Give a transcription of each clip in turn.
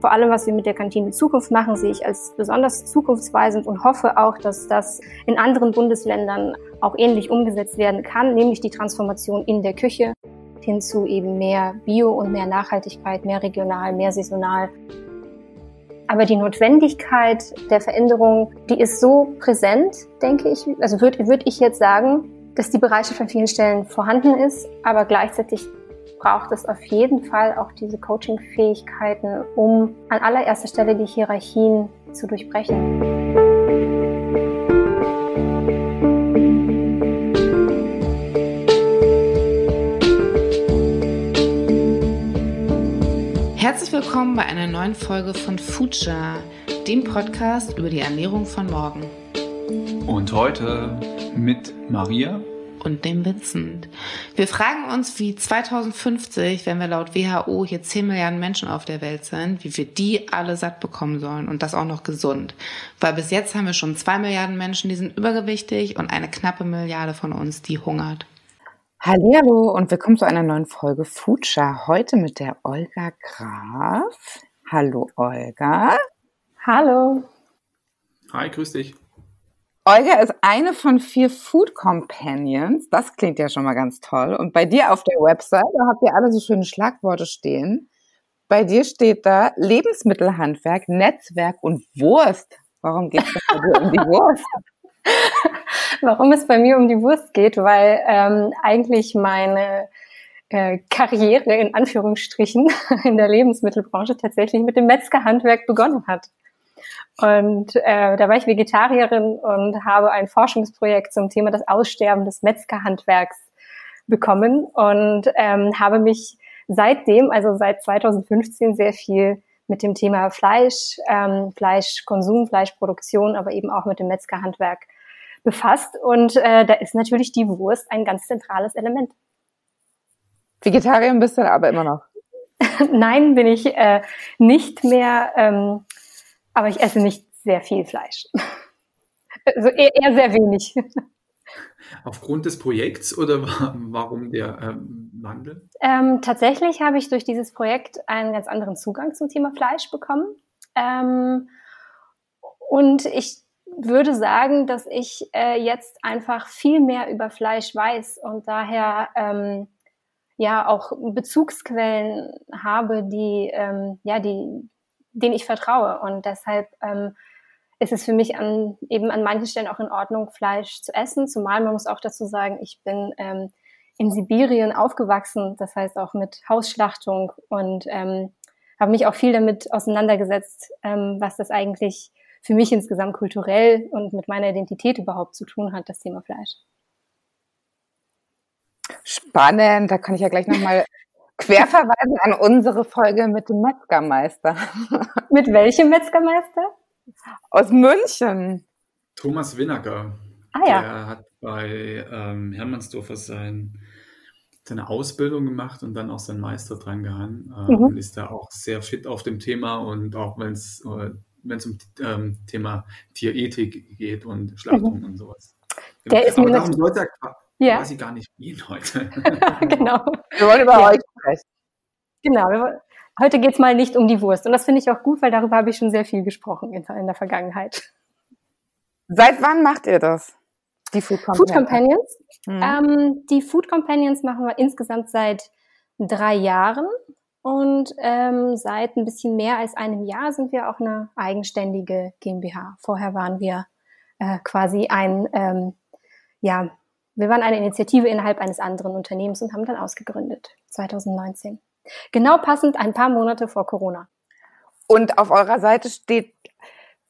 Vor allem, was wir mit der Kantine Zukunft machen, sehe ich als besonders zukunftsweisend und hoffe auch, dass das in anderen Bundesländern auch ähnlich umgesetzt werden kann, nämlich die Transformation in der Küche hin zu eben mehr Bio und mehr Nachhaltigkeit, mehr regional, mehr saisonal. Aber die Notwendigkeit der Veränderung, die ist so präsent, denke ich, also würde würd ich jetzt sagen, dass die Bereitschaft an vielen Stellen vorhanden ist, aber gleichzeitig braucht es auf jeden Fall auch diese Coaching-Fähigkeiten, um an allererster Stelle die Hierarchien zu durchbrechen. Herzlich willkommen bei einer neuen Folge von Future, dem Podcast über die Ernährung von morgen. Und heute mit Maria und dem Vincent. Wir fragen uns, wie 2050, wenn wir laut WHO hier 10 Milliarden Menschen auf der Welt sind, wie wir die alle satt bekommen sollen und das auch noch gesund. Weil bis jetzt haben wir schon 2 Milliarden Menschen, die sind übergewichtig und eine knappe Milliarde von uns, die hungert. Hallo und willkommen zu einer neuen Folge Future. Heute mit der Olga Graf. Hallo Olga. Hallo. Hi, grüß dich. Olga ist eine von vier Food Companions. Das klingt ja schon mal ganz toll. Und bei dir auf der Website, da habt ihr alle so schöne Schlagworte stehen. Bei dir steht da Lebensmittelhandwerk, Netzwerk und Wurst. Warum geht es bei dir um die Wurst? Warum es bei mir um die Wurst geht, weil ähm, eigentlich meine äh, Karriere in Anführungsstrichen in der Lebensmittelbranche tatsächlich mit dem Metzgerhandwerk begonnen hat. Und äh, da war ich Vegetarierin und habe ein Forschungsprojekt zum Thema das Aussterben des Metzgerhandwerks bekommen und ähm, habe mich seitdem, also seit 2015, sehr viel mit dem Thema Fleisch, ähm, Fleischkonsum, Fleischproduktion, aber eben auch mit dem Metzgerhandwerk befasst. Und äh, da ist natürlich die Wurst ein ganz zentrales Element. Vegetarierin bist du aber immer noch? Nein, bin ich äh, nicht mehr. Ähm, aber ich esse nicht sehr viel Fleisch. Also eher, eher sehr wenig. Aufgrund des Projekts oder warum der ähm, Wandel? Ähm, tatsächlich habe ich durch dieses Projekt einen ganz anderen Zugang zum Thema Fleisch bekommen. Ähm, und ich würde sagen, dass ich äh, jetzt einfach viel mehr über Fleisch weiß und daher ähm, ja auch Bezugsquellen habe, die ähm, ja die denen ich vertraue. Und deshalb ähm, ist es für mich an, eben an manchen Stellen auch in Ordnung, Fleisch zu essen. Zumal man muss auch dazu sagen, ich bin ähm, in Sibirien aufgewachsen, das heißt auch mit Hausschlachtung und ähm, habe mich auch viel damit auseinandergesetzt, ähm, was das eigentlich für mich insgesamt kulturell und mit meiner Identität überhaupt zu tun hat, das Thema Fleisch. Spannend, da kann ich ja gleich nochmal querverweisen an unsere Folge mit dem Metzgermeister. Mit welchem Metzgermeister? Aus München. Thomas Winnacker. Ah ja. Der hat bei ähm, Hermannsdorfer sein, seine Ausbildung gemacht und dann auch seinen Meister dran gehangen. Äh, mhm. Und ist da auch sehr fit auf dem Thema und auch wenn es äh, wenn es um ähm, Thema Tierethik geht und Schlachtung mhm. und sowas. Genau. Der ist Aber darum sollte er ja. quasi gar nicht gehen heute. genau. Wir wollen über ja. euch sprechen. Genau. Wir, heute geht es mal nicht um die Wurst. Und das finde ich auch gut, weil darüber habe ich schon sehr viel gesprochen in, in der Vergangenheit. Seit wann macht ihr das? Die Food Companions? Food Companions. Mhm. Ähm, die Food Companions machen wir insgesamt seit drei Jahren. Und ähm, seit ein bisschen mehr als einem Jahr sind wir auch eine eigenständige GmbH. Vorher waren wir äh, quasi ein ähm, ja, wir waren eine Initiative innerhalb eines anderen Unternehmens und haben dann ausgegründet, 2019. Genau passend ein paar Monate vor Corona. Und auf eurer Seite steht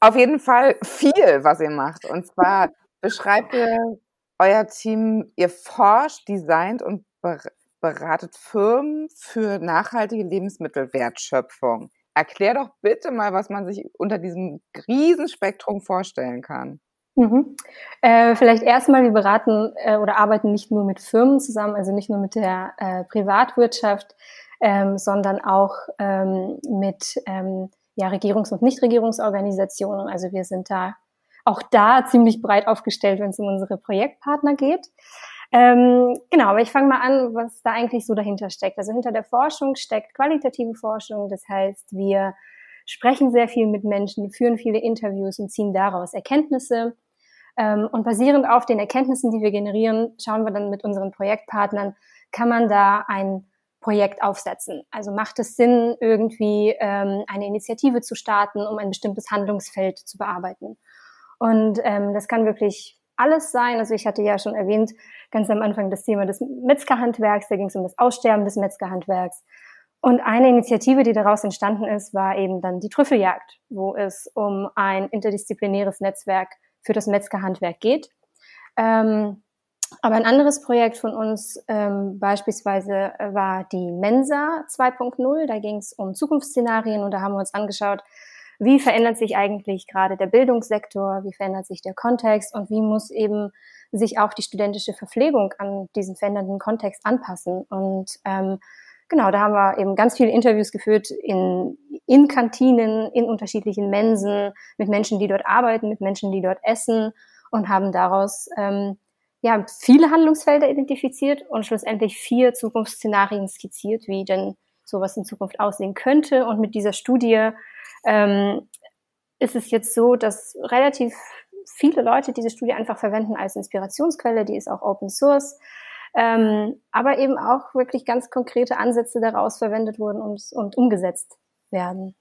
auf jeden Fall viel, was ihr macht. Und zwar beschreibt ihr euer Team, ihr forscht, designt und beratet Firmen für nachhaltige Lebensmittelwertschöpfung. Erklär doch bitte mal, was man sich unter diesem Riesenspektrum vorstellen kann. Mhm. Äh, vielleicht erstmal, wir beraten äh, oder arbeiten nicht nur mit Firmen zusammen, also nicht nur mit der äh, Privatwirtschaft, ähm, sondern auch ähm, mit ähm, ja, Regierungs- und Nichtregierungsorganisationen. Also wir sind da auch da ziemlich breit aufgestellt, wenn es um unsere Projektpartner geht. Ähm, genau, aber ich fange mal an, was da eigentlich so dahinter steckt. Also hinter der Forschung steckt qualitative Forschung. Das heißt, wir sprechen sehr viel mit Menschen, führen viele Interviews und ziehen daraus Erkenntnisse. Ähm, und basierend auf den Erkenntnissen, die wir generieren, schauen wir dann mit unseren Projektpartnern, kann man da ein Projekt aufsetzen. Also macht es Sinn, irgendwie ähm, eine Initiative zu starten, um ein bestimmtes Handlungsfeld zu bearbeiten. Und ähm, das kann wirklich alles sein. Also ich hatte ja schon erwähnt, ganz am Anfang das Thema des Metzgerhandwerks, da ging es um das Aussterben des Metzgerhandwerks. Und eine Initiative, die daraus entstanden ist, war eben dann die Trüffeljagd, wo es um ein interdisziplinäres Netzwerk für das Metzgerhandwerk geht. Ähm, aber ein anderes Projekt von uns ähm, beispielsweise war die Mensa 2.0. Da ging es um Zukunftsszenarien und da haben wir uns angeschaut, wie verändert sich eigentlich gerade der Bildungssektor, wie verändert sich der Kontext und wie muss eben sich auch die studentische Verpflegung an diesen verändernden Kontext anpassen. Und ähm, genau, da haben wir eben ganz viele Interviews geführt in, in Kantinen, in unterschiedlichen Mensen, mit Menschen, die dort arbeiten, mit Menschen, die dort essen und haben daraus ähm, ja, viele Handlungsfelder identifiziert und schlussendlich vier Zukunftsszenarien skizziert, wie denn sowas in Zukunft aussehen könnte. Und mit dieser Studie ähm, ist es jetzt so, dass relativ viele Leute diese Studie einfach verwenden als Inspirationsquelle. Die ist auch Open Source. Ähm, aber eben auch wirklich ganz konkrete Ansätze daraus verwendet wurden und, und umgesetzt werden.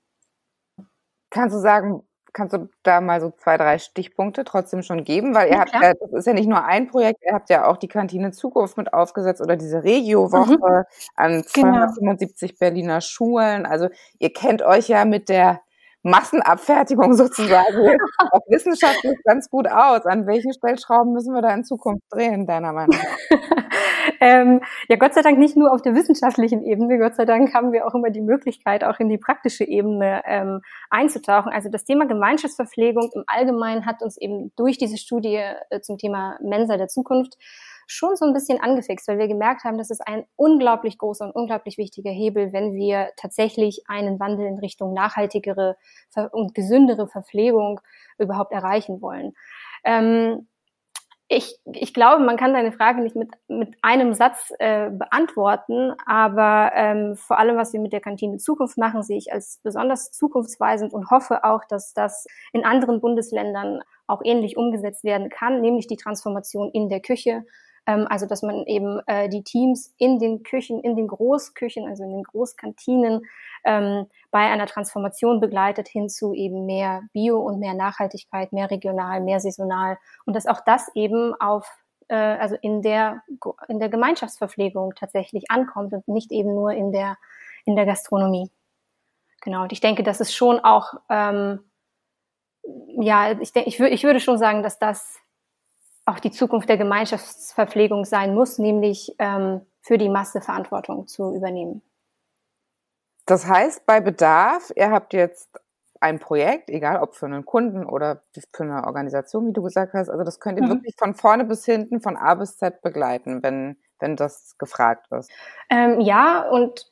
Kannst du sagen, kannst du da mal so zwei, drei Stichpunkte trotzdem schon geben? Weil ihr ja, habt ja, das ist ja nicht nur ein Projekt, ihr habt ja auch die Kantine Zukunft mit aufgesetzt oder diese Regio-Woche mhm. an 275 genau. Berliner Schulen. Also ihr kennt euch ja mit der Massenabfertigung sozusagen auch wissenschaftlich ganz gut aus. An welchen Stellschrauben müssen wir da in Zukunft drehen, deiner Meinung nach? ähm, ja, Gott sei Dank nicht nur auf der wissenschaftlichen Ebene. Gott sei Dank haben wir auch immer die Möglichkeit, auch in die praktische Ebene ähm, einzutauchen. Also das Thema Gemeinschaftsverpflegung im Allgemeinen hat uns eben durch diese Studie äh, zum Thema Mensa der Zukunft schon so ein bisschen angefixt, weil wir gemerkt haben, das ist ein unglaublich großer und unglaublich wichtiger Hebel, wenn wir tatsächlich einen Wandel in Richtung nachhaltigere und gesündere Verpflegung überhaupt erreichen wollen. Ähm, ich, ich glaube, man kann deine Frage nicht mit, mit einem Satz äh, beantworten, aber ähm, vor allem, was wir mit der Kantine Zukunft machen, sehe ich als besonders zukunftsweisend und hoffe auch, dass das in anderen Bundesländern auch ähnlich umgesetzt werden kann, nämlich die Transformation in der Küche also dass man eben äh, die Teams in den Küchen, in den Großküchen, also in den Großkantinen ähm, bei einer Transformation begleitet hin zu eben mehr Bio und mehr Nachhaltigkeit, mehr regional, mehr saisonal und dass auch das eben auf äh, also in der in der Gemeinschaftsverpflegung tatsächlich ankommt und nicht eben nur in der in der Gastronomie. Genau. Und ich denke, das ist schon auch ähm, ja, ich, denke, ich, ich würde schon sagen, dass das auch die Zukunft der Gemeinschaftsverpflegung sein muss, nämlich ähm, für die Masse Verantwortung zu übernehmen. Das heißt, bei Bedarf, ihr habt jetzt ein Projekt, egal ob für einen Kunden oder für eine Organisation, wie du gesagt hast, also das könnt ihr mhm. wirklich von vorne bis hinten, von A bis Z begleiten, wenn, wenn das gefragt ist. Ähm, ja, und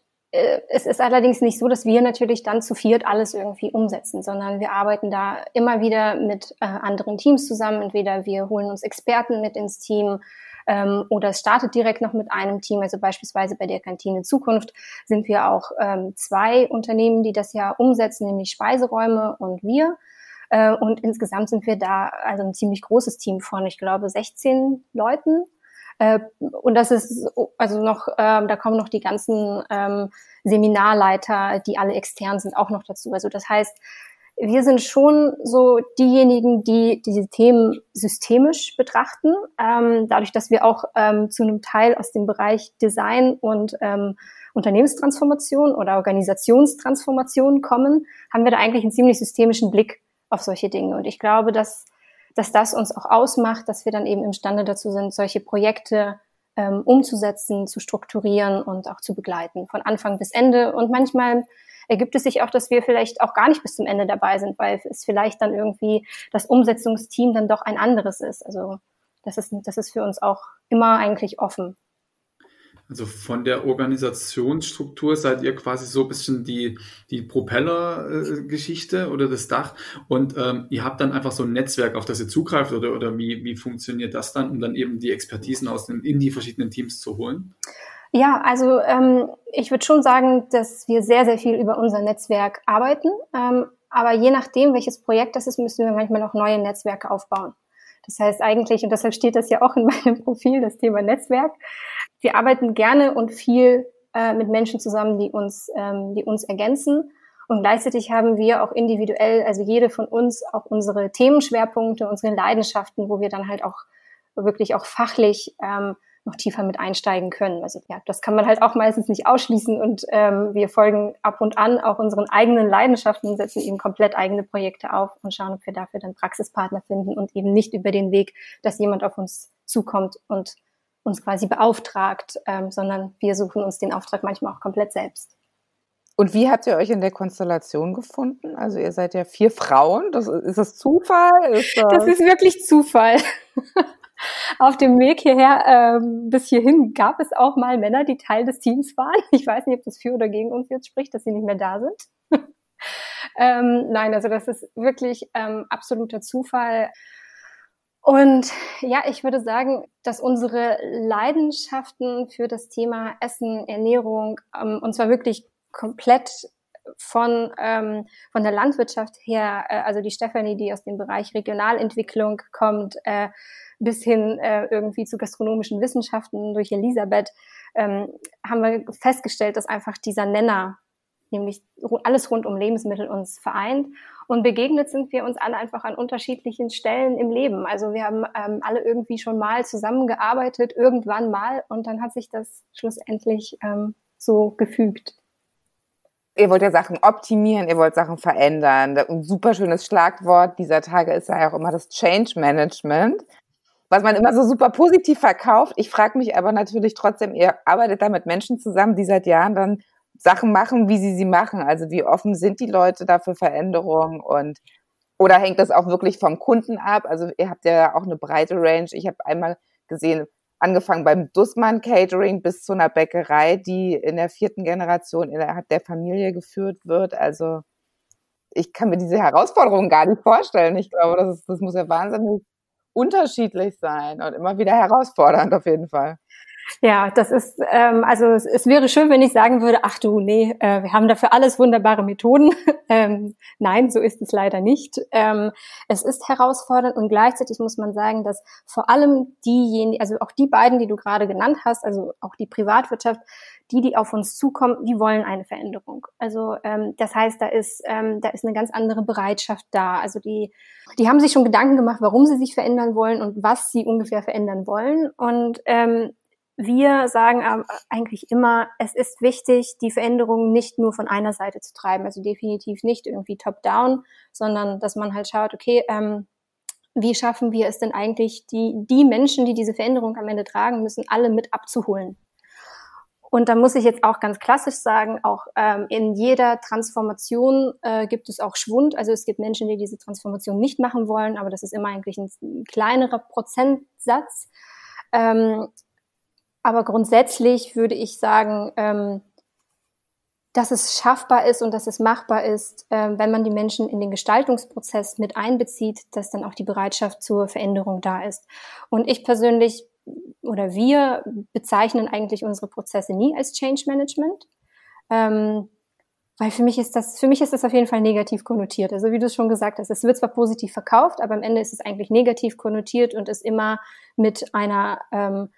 es ist allerdings nicht so, dass wir natürlich dann zu viert alles irgendwie umsetzen, sondern wir arbeiten da immer wieder mit äh, anderen Teams zusammen. Entweder wir holen uns Experten mit ins Team ähm, oder es startet direkt noch mit einem Team. Also beispielsweise bei der Kantine Zukunft sind wir auch ähm, zwei Unternehmen, die das ja umsetzen, nämlich Speiseräume und wir. Äh, und insgesamt sind wir da also ein ziemlich großes Team von, ich glaube, 16 Leuten äh, und das ist also noch, ähm, da kommen noch die ganzen ähm, Seminarleiter, die alle extern sind, auch noch dazu. Also das heißt, wir sind schon so diejenigen, die diese Themen systemisch betrachten, ähm, dadurch, dass wir auch ähm, zu einem Teil aus dem Bereich Design und ähm, Unternehmenstransformation oder Organisationstransformation kommen, haben wir da eigentlich einen ziemlich systemischen Blick auf solche Dinge. Und ich glaube, dass dass das uns auch ausmacht, dass wir dann eben imstande dazu sind, solche Projekte ähm, umzusetzen, zu strukturieren und auch zu begleiten, von Anfang bis Ende. Und manchmal ergibt es sich auch, dass wir vielleicht auch gar nicht bis zum Ende dabei sind, weil es vielleicht dann irgendwie das Umsetzungsteam dann doch ein anderes ist. Also das ist, das ist für uns auch immer eigentlich offen. Also von der Organisationsstruktur seid ihr quasi so ein bisschen die, die Propeller-Geschichte oder das Dach und ähm, ihr habt dann einfach so ein Netzwerk, auf das ihr zugreift oder, oder wie, wie funktioniert das dann, um dann eben die Expertisen aus den, in die verschiedenen Teams zu holen? Ja, also ähm, ich würde schon sagen, dass wir sehr, sehr viel über unser Netzwerk arbeiten. Ähm, aber je nachdem, welches Projekt das ist, müssen wir manchmal noch neue Netzwerke aufbauen. Das heißt eigentlich, und deshalb steht das ja auch in meinem Profil, das Thema Netzwerk. Wir arbeiten gerne und viel äh, mit Menschen zusammen, die uns, ähm, die uns ergänzen. Und gleichzeitig haben wir auch individuell, also jede von uns, auch unsere Themenschwerpunkte, unsere Leidenschaften, wo wir dann halt auch wirklich auch fachlich ähm, noch tiefer mit einsteigen können. Also ja, das kann man halt auch meistens nicht ausschließen und ähm, wir folgen ab und an auch unseren eigenen Leidenschaften, setzen eben komplett eigene Projekte auf und schauen, ob wir dafür dann Praxispartner finden und eben nicht über den Weg, dass jemand auf uns zukommt und uns quasi beauftragt, ähm, sondern wir suchen uns den Auftrag manchmal auch komplett selbst. Und wie habt ihr euch in der Konstellation gefunden? Also ihr seid ja vier Frauen. Das, ist das Zufall? Ist das, das ist wirklich Zufall. Auf dem Weg hierher ähm, bis hierhin gab es auch mal Männer, die Teil des Teams waren. Ich weiß nicht, ob das für oder gegen uns jetzt spricht, dass sie nicht mehr da sind. ähm, nein, also das ist wirklich ähm, absoluter Zufall. Und ja, ich würde sagen, dass unsere Leidenschaften für das Thema Essen, Ernährung, ähm, und zwar wirklich komplett von, ähm, von der Landwirtschaft her, äh, also die Stefanie, die aus dem Bereich Regionalentwicklung kommt, äh, bis hin äh, irgendwie zu gastronomischen Wissenschaften durch Elisabeth, ähm, haben wir festgestellt, dass einfach dieser Nenner, nämlich alles rund um Lebensmittel uns vereint. Und begegnet sind wir uns alle einfach an unterschiedlichen Stellen im Leben. Also wir haben ähm, alle irgendwie schon mal zusammengearbeitet, irgendwann mal, und dann hat sich das schlussendlich ähm, so gefügt. Ihr wollt ja Sachen optimieren, ihr wollt Sachen verändern. Ein super schönes Schlagwort dieser Tage ist ja auch immer das Change Management was man immer so super positiv verkauft. Ich frage mich aber natürlich trotzdem, ihr arbeitet da mit Menschen zusammen, die seit Jahren dann Sachen machen, wie sie sie machen. Also wie offen sind die Leute da für Veränderungen und oder hängt das auch wirklich vom Kunden ab? Also ihr habt ja auch eine breite Range. Ich habe einmal gesehen, angefangen beim Dussmann Catering bis zu einer Bäckerei, die in der vierten Generation innerhalb der Familie geführt wird. Also ich kann mir diese Herausforderungen gar nicht vorstellen. Ich glaube, das, ist, das muss ja wahnsinnig unterschiedlich sein und immer wieder herausfordernd auf jeden Fall. Ja, das ist, ähm, also es, es wäre schön, wenn ich sagen würde, ach du, nee, äh, wir haben dafür alles wunderbare Methoden. ähm, nein, so ist es leider nicht. Ähm, es ist herausfordernd und gleichzeitig muss man sagen, dass vor allem diejenigen, also auch die beiden, die du gerade genannt hast, also auch die Privatwirtschaft, die, die auf uns zukommen, die wollen eine Veränderung. Also ähm, das heißt, da ist, ähm, da ist eine ganz andere Bereitschaft da. Also die, die haben sich schon Gedanken gemacht, warum sie sich verändern wollen und was sie ungefähr verändern wollen. Und ähm, wir sagen eigentlich immer, es ist wichtig, die Veränderungen nicht nur von einer Seite zu treiben, also definitiv nicht irgendwie top-down, sondern dass man halt schaut, okay, ähm, wie schaffen wir es denn eigentlich, die, die Menschen, die diese Veränderung am Ende tragen müssen, alle mit abzuholen? Und da muss ich jetzt auch ganz klassisch sagen, auch ähm, in jeder Transformation äh, gibt es auch Schwund. Also es gibt Menschen, die diese Transformation nicht machen wollen, aber das ist immer eigentlich ein, ein kleinerer Prozentsatz. Ähm, aber grundsätzlich würde ich sagen, ähm, dass es schaffbar ist und dass es machbar ist, äh, wenn man die Menschen in den Gestaltungsprozess mit einbezieht, dass dann auch die Bereitschaft zur Veränderung da ist. Und ich persönlich oder wir bezeichnen eigentlich unsere Prozesse nie als Change Management. Ähm, weil für mich ist das, für mich ist das auf jeden Fall negativ konnotiert. Also wie du es schon gesagt hast, es wird zwar positiv verkauft, aber am Ende ist es eigentlich negativ konnotiert und ist immer mit einer ähm,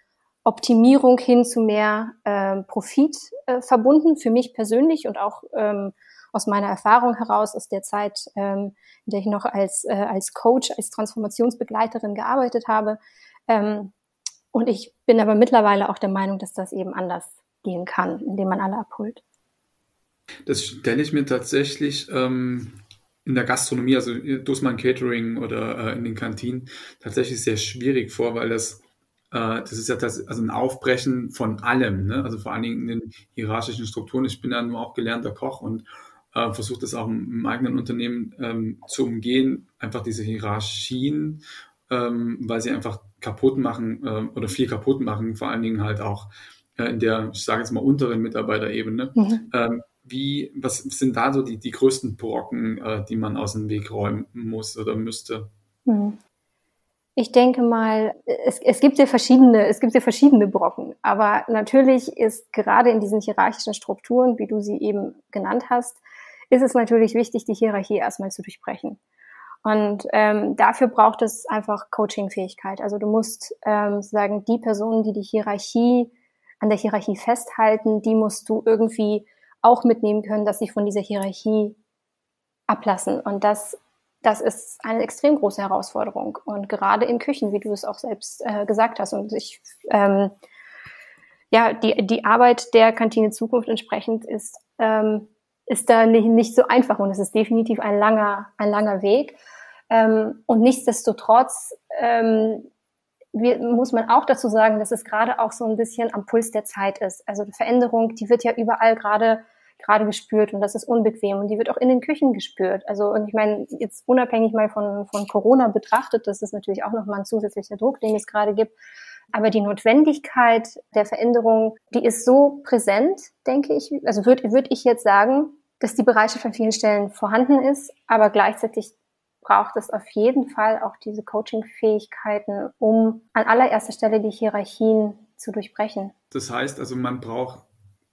Optimierung hin zu mehr ähm, Profit äh, verbunden, für mich persönlich und auch ähm, aus meiner Erfahrung heraus aus der Zeit, ähm, in der ich noch als, äh, als Coach, als Transformationsbegleiterin gearbeitet habe. Ähm, und ich bin aber mittlerweile auch der Meinung, dass das eben anders gehen kann, indem man alle abholt. Das stelle ich mir tatsächlich ähm, in der Gastronomie, also Dussmann Catering oder äh, in den Kantinen, tatsächlich sehr schwierig vor, weil das äh, das ist ja das, also ein Aufbrechen von allem, ne? also vor allen Dingen in den hierarchischen Strukturen. Ich bin ja nur auch gelernter Koch und äh, versuche das auch im, im eigenen Unternehmen ähm, zu umgehen, einfach diese Hierarchien, ähm, weil sie einfach kaputt machen äh, oder viel kaputt machen, vor allen Dingen halt auch äh, in der, ich sage jetzt mal, unteren Mitarbeiterebene. Mhm. Ähm, wie, was sind da so die, die größten Brocken, äh, die man aus dem Weg räumen muss oder müsste? Mhm. Ich denke mal, es, es gibt ja verschiedene, es gibt ja verschiedene Brocken. Aber natürlich ist gerade in diesen hierarchischen Strukturen, wie du sie eben genannt hast, ist es natürlich wichtig, die Hierarchie erstmal zu durchbrechen. Und ähm, dafür braucht es einfach Coaching-Fähigkeit. Also du musst ähm, sagen, die Personen, die die Hierarchie an der Hierarchie festhalten, die musst du irgendwie auch mitnehmen können, dass sie von dieser Hierarchie ablassen. Und das das ist eine extrem große Herausforderung. Und gerade in Küchen, wie du es auch selbst äh, gesagt hast. Und ich, ähm, ja, die, die Arbeit der Kantine Zukunft entsprechend ist, ähm, ist da nicht, nicht so einfach. Und es ist definitiv ein langer, ein langer Weg. Ähm, und nichtsdestotrotz ähm, wir, muss man auch dazu sagen, dass es gerade auch so ein bisschen am Puls der Zeit ist. Also die Veränderung, die wird ja überall gerade gerade gespürt und das ist unbequem und die wird auch in den Küchen gespürt. Also und ich meine, jetzt unabhängig mal von, von Corona betrachtet, das ist natürlich auch nochmal ein zusätzlicher Druck, den es gerade gibt. Aber die Notwendigkeit der Veränderung, die ist so präsent, denke ich. Also würde würd ich jetzt sagen, dass die Bereitschaft an vielen Stellen vorhanden ist, aber gleichzeitig braucht es auf jeden Fall auch diese Coaching-Fähigkeiten, um an allererster Stelle die Hierarchien zu durchbrechen. Das heißt also, man braucht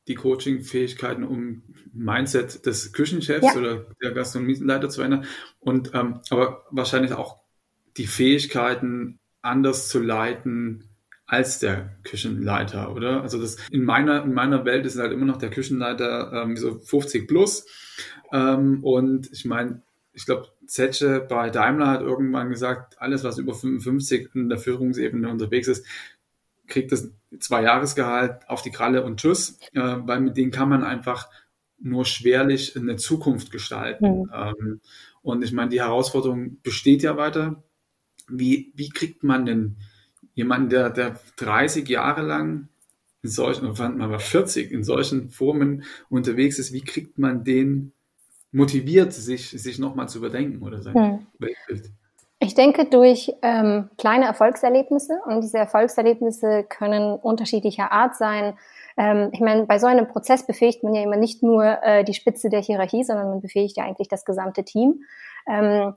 die Coaching-Fähigkeiten, um Mindset des Küchenchefs ja. oder der Gastronomieleiter zu ändern. Und ähm, aber wahrscheinlich auch die Fähigkeiten, anders zu leiten als der Küchenleiter, oder? Also das in meiner in meiner Welt ist halt immer noch der Küchenleiter ähm, so 50 plus. Ähm, und ich meine, ich glaube, Zetsche bei Daimler hat irgendwann gesagt, alles, was über 55 in der Führungsebene unterwegs ist, kriegt das zwei Jahresgehalt auf die Kralle und tschüss, äh, weil mit denen kann man einfach nur schwerlich eine Zukunft gestalten. Mhm. Ähm, und ich meine, die Herausforderung besteht ja weiter. Wie, wie kriegt man denn jemanden, der, der 30 Jahre lang in solchen, oder man 40 in solchen Formen unterwegs ist, wie kriegt man den motiviert, sich, sich nochmal zu überdenken oder sein mhm. Weltbild? Ich denke durch ähm, kleine Erfolgserlebnisse und diese Erfolgserlebnisse können unterschiedlicher Art sein. Ähm, ich meine, bei so einem Prozess befähigt man ja immer nicht nur äh, die Spitze der Hierarchie, sondern man befähigt ja eigentlich das gesamte Team. Ähm,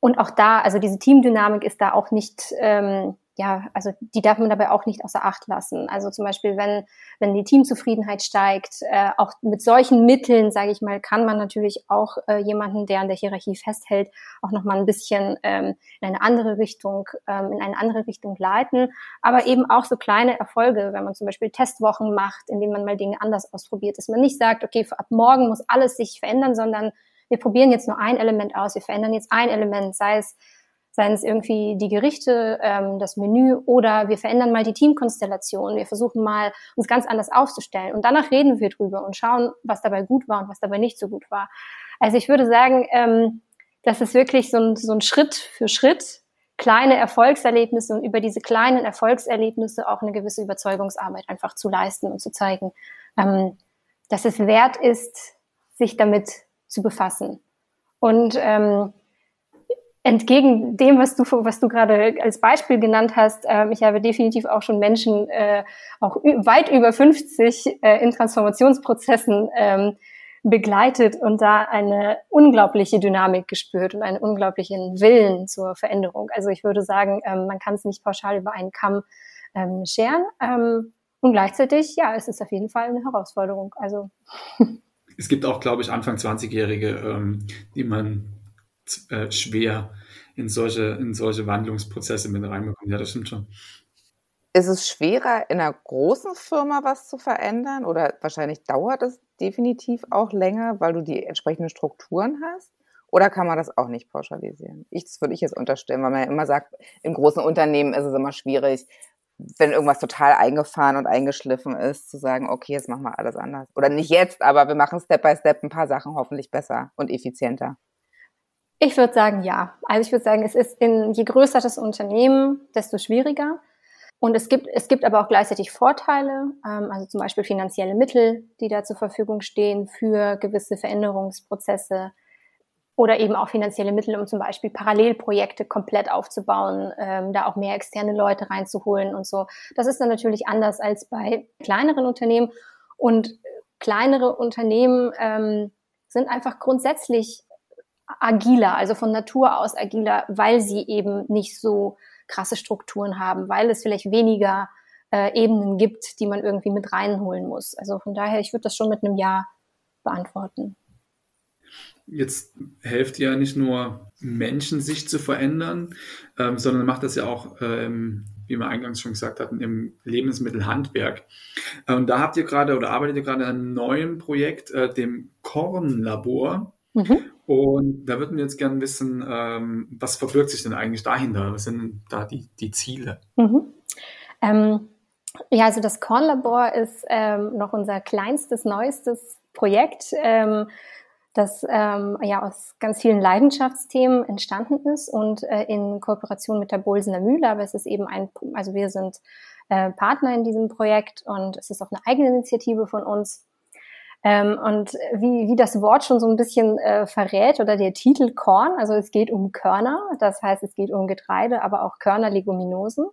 und auch da, also diese Teamdynamik ist da auch nicht ähm, ja, also die darf man dabei auch nicht außer Acht lassen. Also zum Beispiel, wenn, wenn die Teamzufriedenheit steigt, äh, auch mit solchen Mitteln, sage ich mal, kann man natürlich auch äh, jemanden, der an der Hierarchie festhält, auch nochmal ein bisschen ähm, in eine andere Richtung, ähm, in eine andere Richtung leiten. Aber eben auch so kleine Erfolge, wenn man zum Beispiel Testwochen macht, in denen man mal Dinge anders ausprobiert, dass man nicht sagt, okay, ab morgen muss alles sich verändern, sondern wir probieren jetzt nur ein Element aus, wir verändern jetzt ein Element, sei es seien es irgendwie die Gerichte, ähm, das Menü oder wir verändern mal die Teamkonstellation. Wir versuchen mal, uns ganz anders aufzustellen. Und danach reden wir drüber und schauen, was dabei gut war und was dabei nicht so gut war. Also ich würde sagen, ähm, das ist wirklich so ein, so ein Schritt für Schritt, kleine Erfolgserlebnisse und über diese kleinen Erfolgserlebnisse auch eine gewisse Überzeugungsarbeit einfach zu leisten und zu zeigen, ähm, dass es wert ist, sich damit zu befassen. Und ähm, entgegen dem, was du, was du gerade als Beispiel genannt hast, äh, ich habe definitiv auch schon Menschen, äh, auch weit über 50 äh, in Transformationsprozessen ähm, begleitet und da eine unglaubliche Dynamik gespürt und einen unglaublichen Willen zur Veränderung. Also ich würde sagen, ähm, man kann es nicht pauschal über einen Kamm ähm, scheren. Ähm, und gleichzeitig, ja, es ist auf jeden Fall eine Herausforderung. Also es gibt auch, glaube ich, Anfang 20-Jährige, ähm, die man äh, schwer in solche, in solche Wandlungsprozesse mit reinbekommen. Ja, das stimmt schon. Ist es schwerer, in einer großen Firma was zu verändern oder wahrscheinlich dauert es definitiv auch länger, weil du die entsprechenden Strukturen hast? Oder kann man das auch nicht pauschalisieren? Ich, das würde ich jetzt unterstellen, weil man ja immer sagt, im großen Unternehmen ist es immer schwierig, wenn irgendwas total eingefahren und eingeschliffen ist, zu sagen, okay, jetzt machen wir alles anders. Oder nicht jetzt, aber wir machen Step by Step ein paar Sachen hoffentlich besser und effizienter. Ich würde sagen, ja. Also ich würde sagen, es ist in, je größer das Unternehmen, desto schwieriger. Und es gibt, es gibt aber auch gleichzeitig Vorteile, ähm, also zum Beispiel finanzielle Mittel, die da zur Verfügung stehen für gewisse Veränderungsprozesse oder eben auch finanzielle Mittel, um zum Beispiel Parallelprojekte komplett aufzubauen, ähm, da auch mehr externe Leute reinzuholen und so. Das ist dann natürlich anders als bei kleineren Unternehmen. Und kleinere Unternehmen ähm, sind einfach grundsätzlich agiler, also von Natur aus agiler, weil sie eben nicht so krasse Strukturen haben, weil es vielleicht weniger äh, Ebenen gibt, die man irgendwie mit reinholen muss. Also von daher, ich würde das schon mit einem Ja beantworten. Jetzt helft ja nicht nur Menschen, sich zu verändern, ähm, sondern macht das ja auch, ähm, wie wir eingangs schon gesagt hatten, im Lebensmittelhandwerk. Und da habt ihr gerade oder arbeitet ihr gerade an einem neuen Projekt, äh, dem Kornlabor. Mhm. Und da würden wir jetzt gerne wissen, ähm, was verbirgt sich denn eigentlich dahinter? Was sind da die, die Ziele? Mhm. Ähm, ja, also das Kornlabor ist ähm, noch unser kleinstes, neuestes Projekt, ähm, das ähm, ja aus ganz vielen Leidenschaftsthemen entstanden ist und äh, in Kooperation mit der Bolsener Mühle. Aber es ist eben ein, also wir sind äh, Partner in diesem Projekt und es ist auch eine eigene Initiative von uns. Ähm, und wie, wie das Wort schon so ein bisschen äh, verrät oder der Titel Korn, also es geht um Körner, das heißt es geht um Getreide, aber auch Körner, Leguminosen.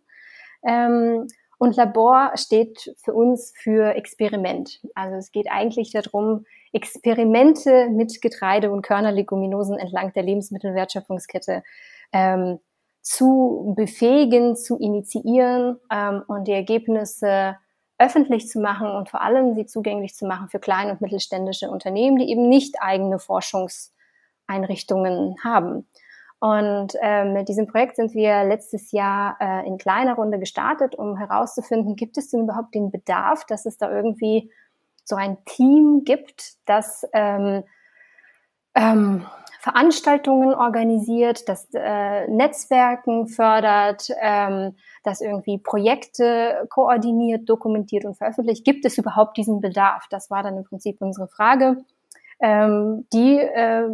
Ähm, und Labor steht für uns für Experiment. Also es geht eigentlich darum, Experimente mit Getreide und Körnerleguminosen entlang der Lebensmittelwertschöpfungskette ähm, zu befähigen, zu initiieren ähm, und die Ergebnisse öffentlich zu machen und vor allem sie zugänglich zu machen für kleine und mittelständische Unternehmen, die eben nicht eigene Forschungseinrichtungen haben. Und ähm, mit diesem Projekt sind wir letztes Jahr äh, in kleiner Runde gestartet, um herauszufinden, gibt es denn überhaupt den Bedarf, dass es da irgendwie so ein Team gibt, das ähm, ähm, Veranstaltungen organisiert, das äh, Netzwerken fördert, ähm, das irgendwie Projekte koordiniert, dokumentiert und veröffentlicht. Gibt es überhaupt diesen Bedarf? Das war dann im Prinzip unsere Frage ähm, die äh,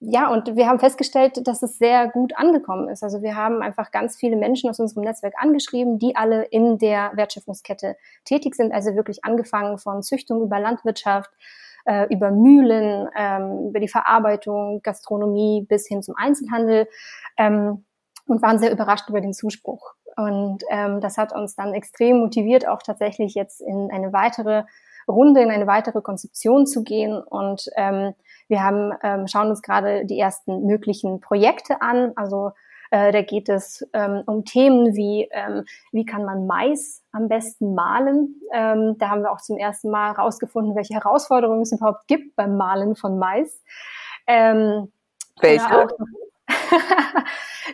ja, und wir haben festgestellt, dass es sehr gut angekommen ist. Also wir haben einfach ganz viele Menschen aus unserem Netzwerk angeschrieben, die alle in der Wertschöpfungskette tätig sind. Also wirklich angefangen von Züchtung über Landwirtschaft, äh, über Mühlen, ähm, über die Verarbeitung, Gastronomie bis hin zum Einzelhandel ähm, und waren sehr überrascht über den Zuspruch. Und ähm, das hat uns dann extrem motiviert, auch tatsächlich jetzt in eine weitere Runde in eine weitere Konzeption zu gehen. Und ähm, wir haben, ähm, schauen uns gerade die ersten möglichen Projekte an. Also äh, da geht es ähm, um Themen wie, ähm, wie kann man Mais am besten mahlen. Ähm, da haben wir auch zum ersten Mal herausgefunden, welche Herausforderungen es überhaupt gibt beim Mahlen von Mais. Ähm, welche?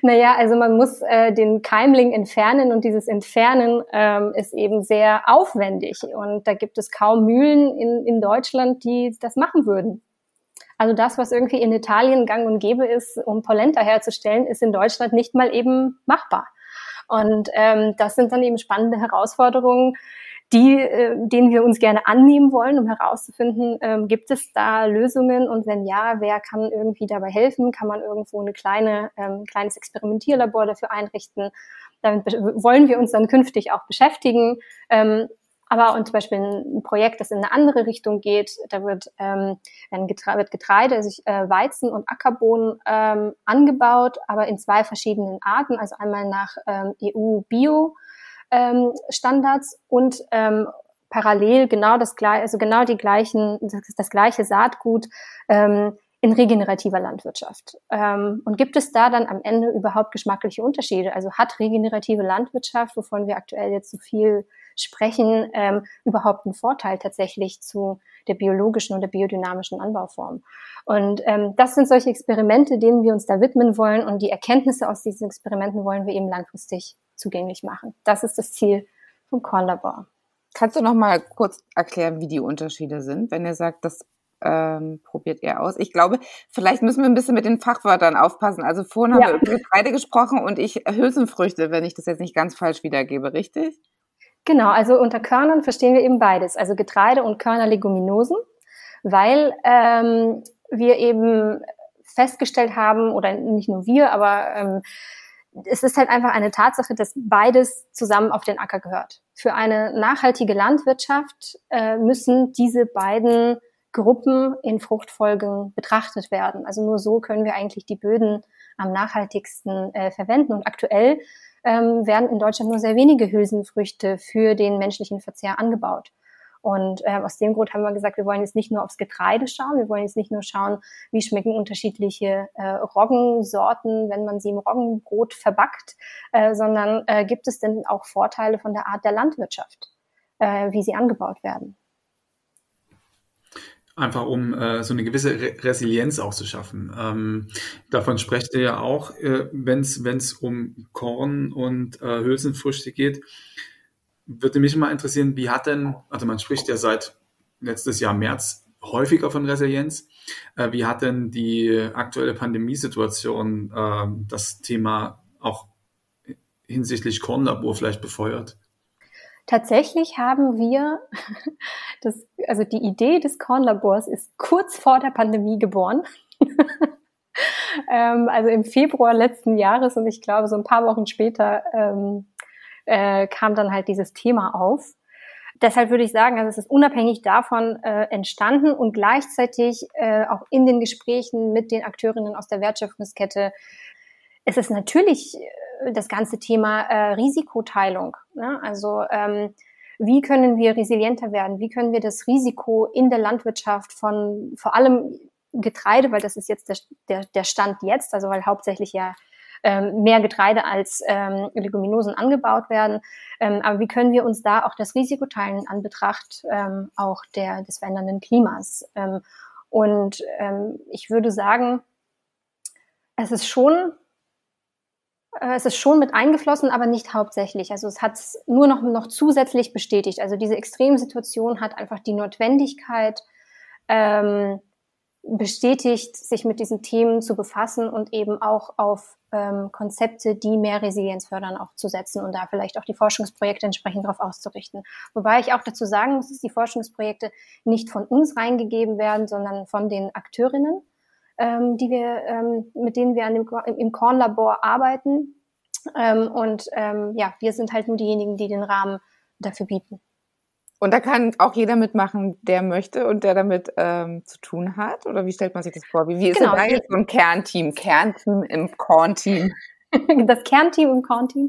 naja, also man muss äh, den Keimling entfernen und dieses Entfernen ähm, ist eben sehr aufwendig. Und da gibt es kaum Mühlen in, in Deutschland, die das machen würden. Also das, was irgendwie in Italien gang und gäbe ist, um Polenta herzustellen, ist in Deutschland nicht mal eben machbar. Und ähm, das sind dann eben spannende Herausforderungen, die, äh, denen wir uns gerne annehmen wollen, um herauszufinden, ähm, gibt es da Lösungen und wenn ja, wer kann irgendwie dabei helfen? Kann man irgendwo eine kleine, ähm, kleines Experimentierlabor dafür einrichten? Damit wollen wir uns dann künftig auch beschäftigen. Ähm, aber und zum Beispiel ein Projekt, das in eine andere Richtung geht, da wird, ähm, wird Getreide, also äh, Weizen und Ackerbohnen ähm, angebaut, aber in zwei verschiedenen Arten, also einmal nach ähm, EU-Bio ähm, und ähm, parallel genau das gleiche, also genau die gleichen, das, das gleiche Saatgut ähm, in regenerativer Landwirtschaft. Ähm, und gibt es da dann am Ende überhaupt geschmackliche Unterschiede? Also hat regenerative Landwirtschaft, wovon wir aktuell jetzt so viel sprechen, ähm, überhaupt einen Vorteil tatsächlich zu der biologischen und der biodynamischen Anbauform? Und ähm, das sind solche Experimente, denen wir uns da widmen wollen. Und die Erkenntnisse aus diesen Experimenten wollen wir eben langfristig zugänglich machen. Das ist das Ziel vom Kornlabor. Kannst du noch mal kurz erklären, wie die Unterschiede sind, wenn ihr sagt, das ähm, probiert ihr aus? Ich glaube, vielleicht müssen wir ein bisschen mit den Fachwörtern aufpassen. Also vorhin ja. haben wir über Getreide gesprochen und ich Hülsenfrüchte, wenn ich das jetzt nicht ganz falsch wiedergebe, richtig? Genau, also unter Körnern verstehen wir eben beides, also Getreide und Körnerleguminosen, weil ähm, wir eben festgestellt haben, oder nicht nur wir, aber ähm, es ist halt einfach eine Tatsache, dass beides zusammen auf den Acker gehört. Für eine nachhaltige Landwirtschaft äh, müssen diese beiden Gruppen in Fruchtfolgen betrachtet werden. Also nur so können wir eigentlich die Böden am nachhaltigsten äh, verwenden. Und aktuell ähm, werden in Deutschland nur sehr wenige Hülsenfrüchte für den menschlichen Verzehr angebaut. Und äh, aus dem Grund haben wir gesagt, wir wollen jetzt nicht nur aufs Getreide schauen, wir wollen jetzt nicht nur schauen, wie schmecken unterschiedliche äh, Roggensorten, wenn man sie im Roggenbrot verbackt, äh, sondern äh, gibt es denn auch Vorteile von der Art der Landwirtschaft, äh, wie sie angebaut werden. Einfach um äh, so eine gewisse Re Resilienz auch zu schaffen. Ähm, davon sprecht ihr ja auch, äh, wenn es um Korn und äh, Hülsenfrüchte geht. Würde mich mal interessieren, wie hat denn, also man spricht ja seit letztes Jahr März häufiger von Resilienz. Äh, wie hat denn die aktuelle Pandemiesituation äh, das Thema auch hinsichtlich Kornlabor vielleicht befeuert? Tatsächlich haben wir, das, also die Idee des Kornlabors ist kurz vor der Pandemie geboren. ähm, also im Februar letzten Jahres und ich glaube so ein paar Wochen später ähm, äh, kam dann halt dieses Thema auf. Deshalb würde ich sagen, also es ist unabhängig davon äh, entstanden und gleichzeitig äh, auch in den Gesprächen mit den Akteurinnen aus der Wertschöpfungskette es ist natürlich äh, das ganze Thema äh, Risikoteilung. Ne? Also ähm, wie können wir resilienter werden? Wie können wir das Risiko in der Landwirtschaft von vor allem Getreide, weil das ist jetzt der, der, der Stand jetzt, also weil hauptsächlich ja ähm, mehr Getreide als ähm, Leguminosen angebaut werden. Ähm, aber wie können wir uns da auch das Risiko teilen an Betracht ähm, auch der, des verändernden Klimas? Ähm, und ähm, ich würde sagen, es ist schon es ist schon mit eingeflossen, aber nicht hauptsächlich. Also es hat es nur noch, noch zusätzlich bestätigt. Also diese Extremsituation hat einfach die Notwendigkeit ähm, bestätigt, sich mit diesen Themen zu befassen und eben auch auf ähm, Konzepte, die mehr Resilienz fördern, auch zu setzen und da vielleicht auch die Forschungsprojekte entsprechend darauf auszurichten. Wobei ich auch dazu sagen muss, dass die Forschungsprojekte nicht von uns reingegeben werden, sondern von den Akteurinnen ähm, die wir, ähm, mit denen wir an dem, im Kornlabor arbeiten. Ähm, und ähm, ja, wir sind halt nur diejenigen, die den Rahmen dafür bieten. Und da kann auch jeder mitmachen, der möchte und der damit ähm, zu tun hat? Oder wie stellt man sich das vor? Wie, wie ist genau. denn da jetzt so ein Kernteam, Kernteam im Kornteam? das Kernteam im Kornteam.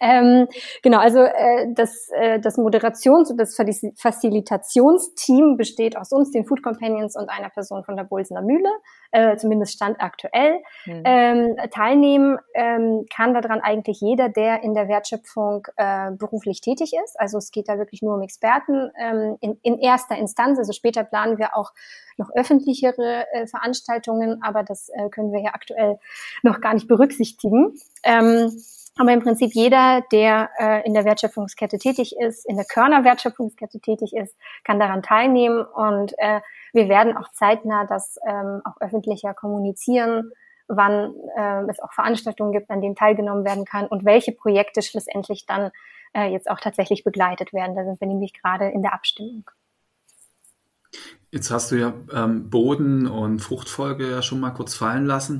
Ähm, genau, also äh, das, äh, das Moderations- und das Facilitationsteam besteht aus uns, den Food Companions und einer Person von der Bolsener Mühle, äh, zumindest Stand aktuell. Mhm. Ähm, teilnehmen ähm, kann daran eigentlich jeder, der in der Wertschöpfung äh, beruflich tätig ist. Also es geht da wirklich nur um Experten ähm, in, in erster Instanz. Also später planen wir auch noch öffentlichere äh, Veranstaltungen, aber das äh, können wir ja aktuell noch gar nicht berücksichtigen. Ähm, aber im Prinzip jeder, der äh, in der Wertschöpfungskette tätig ist, in der Körner-Wertschöpfungskette tätig ist, kann daran teilnehmen und äh, wir werden auch zeitnah das ähm, auch öffentlicher kommunizieren, wann äh, es auch Veranstaltungen gibt, an denen teilgenommen werden kann und welche Projekte schlussendlich dann äh, jetzt auch tatsächlich begleitet werden. Da sind wir nämlich gerade in der Abstimmung. Jetzt hast du ja ähm, Boden und Fruchtfolge ja schon mal kurz fallen lassen.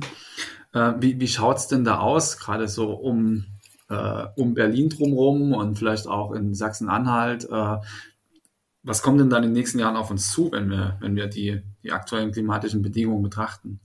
Äh, wie wie schaut es denn da aus, gerade so um, äh, um Berlin drumherum und vielleicht auch in Sachsen-Anhalt? Äh, was kommt denn dann in den nächsten Jahren auf uns zu, wenn wir, wenn wir die, die aktuellen klimatischen Bedingungen betrachten?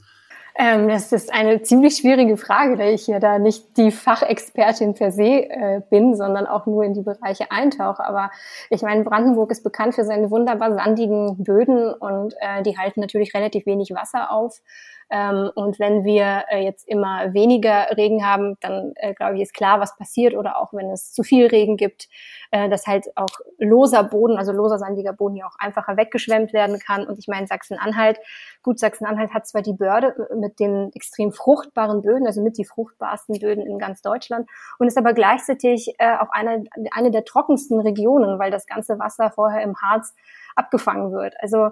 Ähm, das ist eine ziemlich schwierige Frage, da ich hier da nicht die Fachexpertin per se äh, bin, sondern auch nur in die Bereiche eintauche. Aber ich meine, Brandenburg ist bekannt für seine wunderbar sandigen Böden und äh, die halten natürlich relativ wenig Wasser auf. Ähm, und wenn wir äh, jetzt immer weniger Regen haben, dann äh, glaube ich, ist klar, was passiert. Oder auch wenn es zu viel Regen gibt, äh, dass halt auch loser Boden, also loser sandiger Boden ja auch einfacher weggeschwemmt werden kann. Und ich meine, Sachsen-Anhalt, gut, Sachsen-Anhalt hat zwar die Börde mit den extrem fruchtbaren Böden, also mit die fruchtbarsten Böden in ganz Deutschland, und ist aber gleichzeitig äh, auch eine, eine der trockensten Regionen, weil das ganze Wasser vorher im Harz abgefangen wird. Also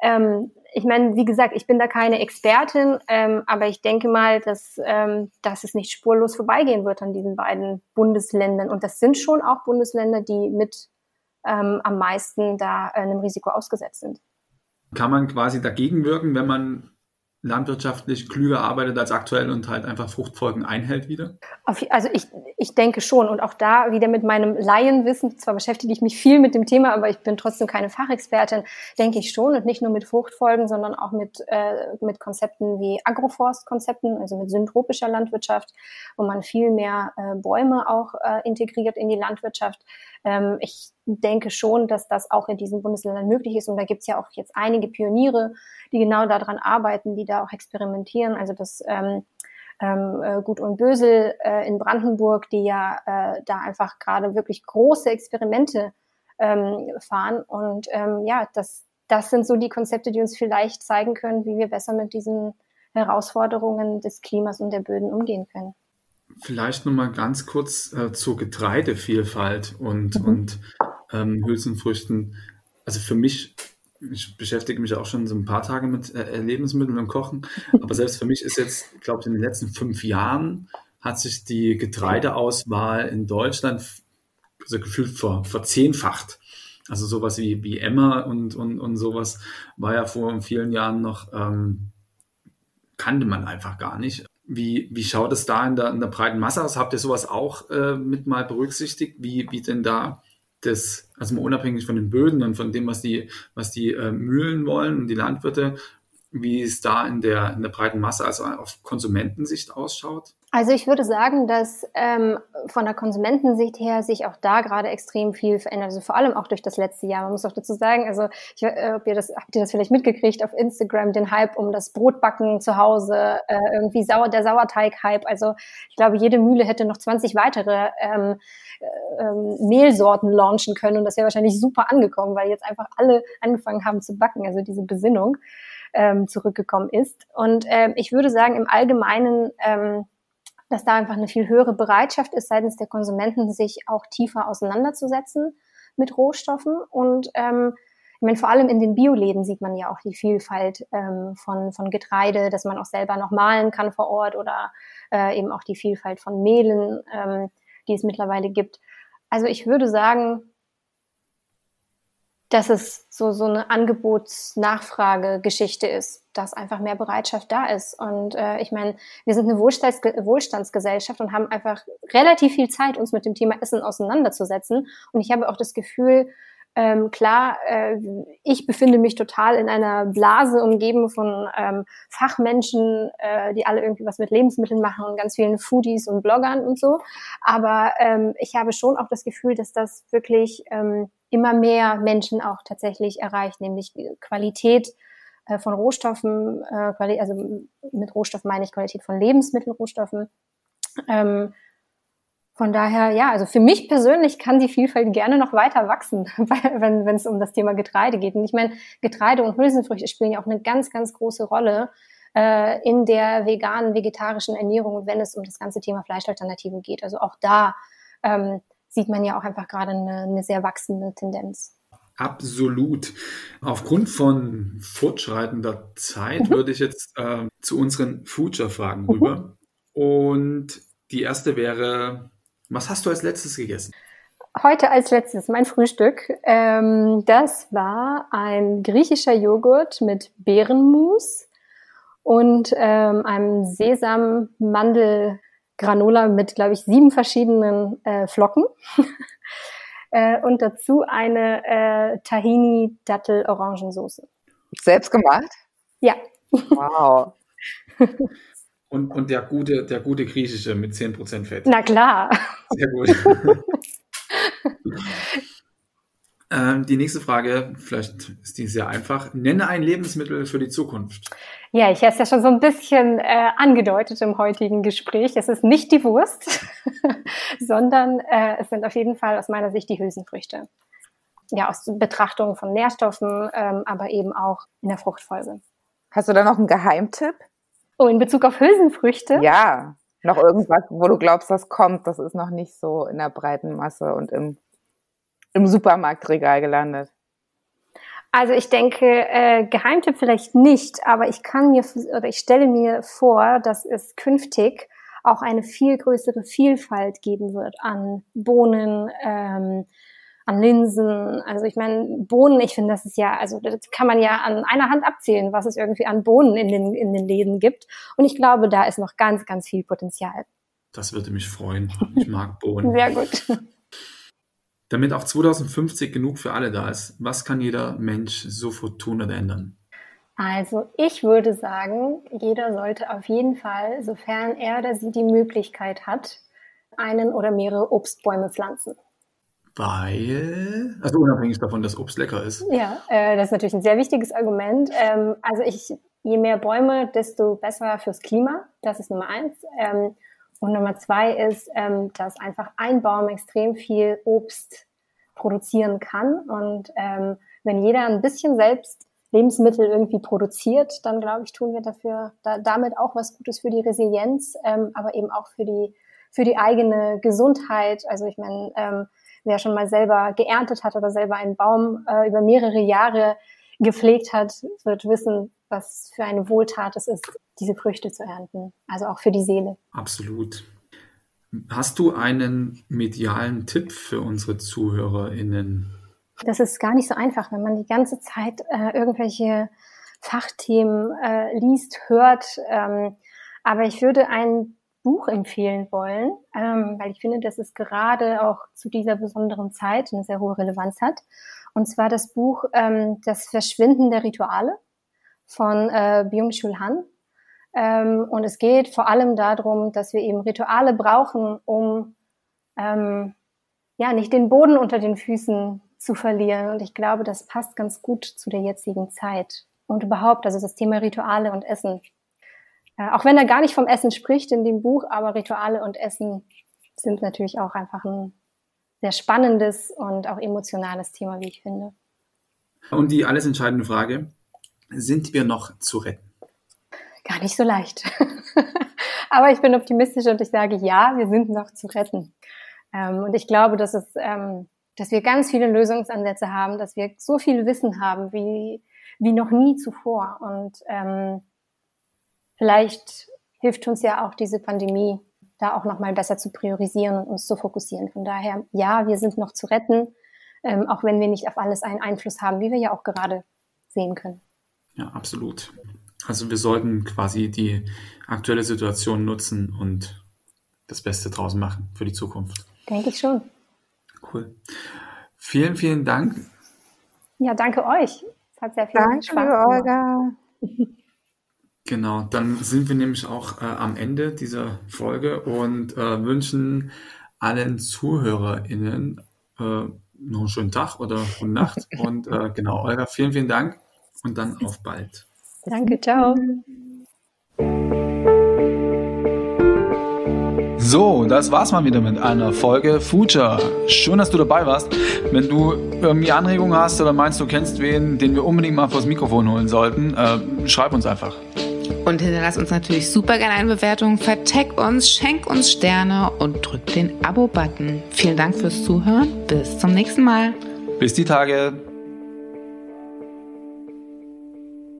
ähm, ich meine, wie gesagt, ich bin da keine Expertin, ähm, aber ich denke mal, dass, ähm, dass es nicht spurlos vorbeigehen wird an diesen beiden Bundesländern. Und das sind schon auch Bundesländer, die mit ähm, am meisten da einem Risiko ausgesetzt sind. Kann man quasi dagegen wirken, wenn man landwirtschaftlich klüger arbeitet als aktuell und halt einfach Fruchtfolgen einhält wieder? Also ich, ich denke schon und auch da wieder mit meinem Laienwissen, zwar beschäftige ich mich viel mit dem Thema, aber ich bin trotzdem keine Fachexpertin, denke ich schon und nicht nur mit Fruchtfolgen, sondern auch mit, äh, mit Konzepten wie Agroforstkonzepten, also mit syntropischer Landwirtschaft, wo man viel mehr äh, Bäume auch äh, integriert in die Landwirtschaft. Ähm, ich denke schon, dass das auch in diesen Bundesländern möglich ist. Und da gibt es ja auch jetzt einige Pioniere, die genau daran arbeiten, die da auch experimentieren. Also das ähm, ähm, äh, Gut und Bösel äh, in Brandenburg, die ja äh, da einfach gerade wirklich große Experimente ähm, fahren. Und ähm, ja, das, das sind so die Konzepte, die uns vielleicht zeigen können, wie wir besser mit diesen Herausforderungen des Klimas und der Böden umgehen können. Vielleicht nochmal ganz kurz äh, zur Getreidevielfalt und, mhm. und ähm, Hülsenfrüchten. Also für mich ich beschäftige mich auch schon so ein paar Tage mit äh, Lebensmitteln und Kochen. Aber selbst für mich ist jetzt, glaube ich, in den letzten fünf Jahren hat sich die Getreideauswahl in Deutschland also gefühlt ver, verzehnfacht. Also sowas wie, wie Emma und, und, und sowas war ja vor vielen Jahren noch, ähm, kannte man einfach gar nicht. Wie, wie schaut es da in der, in der breiten Masse aus? Habt ihr sowas auch äh, mit mal berücksichtigt? Wie, wie denn da das, also mal unabhängig von den Böden und von dem, was die, was die äh, Mühlen wollen und die Landwirte, wie es da in der, in der breiten Masse, also auf Konsumentensicht ausschaut? Also ich würde sagen, dass ähm, von der Konsumentensicht her sich auch da gerade extrem viel verändert. Also vor allem auch durch das letzte Jahr. Man muss auch dazu sagen, also ich, äh, ob ihr das, habt ihr das vielleicht mitgekriegt auf Instagram, den Hype um das Brotbacken zu Hause, äh, irgendwie sauer, der Sauerteig-Hype. Also ich glaube, jede Mühle hätte noch 20 weitere ähm, äh, ähm, Mehlsorten launchen können und das wäre wahrscheinlich super angekommen, weil jetzt einfach alle angefangen haben zu backen. Also diese Besinnung ähm, zurückgekommen ist. Und ähm, ich würde sagen, im Allgemeinen, ähm, dass da einfach eine viel höhere Bereitschaft ist seitens der Konsumenten, sich auch tiefer auseinanderzusetzen mit Rohstoffen. Und ähm, ich meine, vor allem in den Bioläden sieht man ja auch die Vielfalt ähm, von, von Getreide, dass man auch selber noch malen kann vor Ort oder äh, eben auch die Vielfalt von Mehlen, ähm, die es mittlerweile gibt. Also ich würde sagen, dass es so, so eine Angebots-Nachfrage-Geschichte ist, dass einfach mehr Bereitschaft da ist. Und äh, ich meine, wir sind eine Wohlstands Wohlstandsgesellschaft und haben einfach relativ viel Zeit, uns mit dem Thema Essen auseinanderzusetzen. Und ich habe auch das Gefühl, ähm, klar, äh, ich befinde mich total in einer Blase umgeben von ähm, Fachmenschen, äh, die alle irgendwie was mit Lebensmitteln machen und ganz vielen Foodies und Bloggern und so. Aber ähm, ich habe schon auch das Gefühl, dass das wirklich ähm, immer mehr Menschen auch tatsächlich erreicht, nämlich Qualität äh, von Rohstoffen, äh, also mit Rohstoffen meine ich Qualität von Lebensmittelrohstoffen. Ähm, von daher, ja, also für mich persönlich kann die Vielfalt gerne noch weiter wachsen, wenn, wenn es um das Thema Getreide geht. Und ich meine, Getreide und Hülsenfrüchte spielen ja auch eine ganz, ganz große Rolle äh, in der veganen, vegetarischen Ernährung, wenn es um das ganze Thema Fleischalternativen geht. Also auch da ähm, sieht man ja auch einfach gerade eine, eine sehr wachsende Tendenz. Absolut. Aufgrund von fortschreitender Zeit mhm. würde ich jetzt äh, zu unseren Future-Fragen mhm. rüber. Und die erste wäre, was hast du als letztes gegessen? Heute als letztes mein Frühstück. Ähm, das war ein griechischer Joghurt mit Beerenmus und ähm, einem Sesam-Mandel- Granola mit, glaube ich, sieben verschiedenen äh, Flocken. äh, und dazu eine äh, Tahini-Dattel-Orangensoße. Selbst gemacht? Ja. Wow. und, und der gute, der gute griechische mit 10% Fett. Na klar. Sehr gut. ähm, die nächste Frage, vielleicht ist die sehr einfach. Nenne ein Lebensmittel für die Zukunft. Ja, ich habe es ja schon so ein bisschen äh, angedeutet im heutigen Gespräch. Es ist nicht die Wurst, sondern äh, es sind auf jeden Fall aus meiner Sicht die Hülsenfrüchte. Ja, aus Betrachtung von Nährstoffen, ähm, aber eben auch in der Fruchtfolge. Hast du da noch einen Geheimtipp? Oh, in Bezug auf Hülsenfrüchte? Ja, noch irgendwas, wo du glaubst, das kommt, das ist noch nicht so in der breiten Masse und im, im Supermarktregal gelandet. Also ich denke, äh, Geheimtipp vielleicht nicht, aber ich kann mir oder ich stelle mir vor, dass es künftig auch eine viel größere Vielfalt geben wird an Bohnen, ähm, an Linsen. Also ich meine, Bohnen, ich finde, das ist ja, also das kann man ja an einer Hand abzählen, was es irgendwie an Bohnen in den, in den Läden gibt. Und ich glaube, da ist noch ganz, ganz viel Potenzial. Das würde mich freuen. Ich mag Bohnen. Sehr gut. Damit auch 2050 genug für alle da ist, was kann jeder Mensch sofort tun oder ändern? Also ich würde sagen, jeder sollte auf jeden Fall, sofern er oder sie die Möglichkeit hat, einen oder mehrere Obstbäume pflanzen. Weil, also unabhängig davon, dass Obst lecker ist. Ja, äh, das ist natürlich ein sehr wichtiges Argument. Ähm, also ich, je mehr Bäume, desto besser fürs Klima. Das ist Nummer eins. Ähm, und Nummer zwei ist, ähm, dass einfach ein Baum extrem viel Obst produzieren kann. Und ähm, wenn jeder ein bisschen selbst Lebensmittel irgendwie produziert, dann glaube ich, tun wir dafür da, damit auch was Gutes für die Resilienz, ähm, aber eben auch für die für die eigene Gesundheit. Also ich meine, ähm, wer schon mal selber geerntet hat oder selber einen Baum äh, über mehrere Jahre gepflegt hat, wird wissen, was für eine Wohltat es ist, diese Früchte zu ernten. Also auch für die Seele. Absolut. Hast du einen medialen Tipp für unsere ZuhörerInnen? Das ist gar nicht so einfach, wenn man die ganze Zeit äh, irgendwelche Fachthemen äh, liest, hört. Ähm, aber ich würde ein Buch empfehlen wollen, ähm, weil ich finde, dass es gerade auch zu dieser besonderen Zeit eine sehr hohe Relevanz hat. Und zwar das Buch ähm, Das Verschwinden der Rituale von äh, Byung-Chul Han. Ähm, und es geht vor allem darum, dass wir eben Rituale brauchen, um ähm, ja nicht den Boden unter den Füßen zu verlieren. Und ich glaube, das passt ganz gut zu der jetzigen Zeit. Und überhaupt, also das Thema Rituale und Essen äh, auch wenn er gar nicht vom Essen spricht in dem Buch, aber Rituale und Essen sind natürlich auch einfach ein sehr spannendes und auch emotionales Thema, wie ich finde. Und die alles entscheidende Frage, sind wir noch zu retten? Gar nicht so leicht. aber ich bin optimistisch und ich sage, ja, wir sind noch zu retten. Ähm, und ich glaube, dass es, ähm, dass wir ganz viele Lösungsansätze haben, dass wir so viel Wissen haben wie, wie noch nie zuvor. Und ähm, vielleicht hilft uns ja auch diese Pandemie, da auch nochmal besser zu priorisieren und uns zu fokussieren. Von daher, ja, wir sind noch zu retten, auch wenn wir nicht auf alles einen Einfluss haben, wie wir ja auch gerade sehen können. Ja, absolut. Also wir sollten quasi die aktuelle Situation nutzen und das Beste draus machen für die Zukunft. Denke ich schon. Cool. Vielen, vielen Dank. Ja, danke euch. Es hat sehr viel danke, Spaß gemacht. Olga. Genau, dann sind wir nämlich auch äh, am Ende dieser Folge und äh, wünschen allen ZuhörerInnen äh, noch einen schönen Tag oder gute Nacht. Und äh, genau, Olga, vielen, vielen Dank und dann auf bald. Danke, ciao. So, das war's mal wieder mit einer Folge Future. Schön, dass du dabei warst. Wenn du irgendwie Anregungen hast oder meinst, du kennst wen, den wir unbedingt mal vors Mikrofon holen sollten, äh, schreib uns einfach. Und hinterlass uns natürlich super gerne eine Bewertung, vertag uns, schenk uns Sterne und drück den Abo-Button. Vielen Dank fürs Zuhören. Bis zum nächsten Mal. Bis die Tage.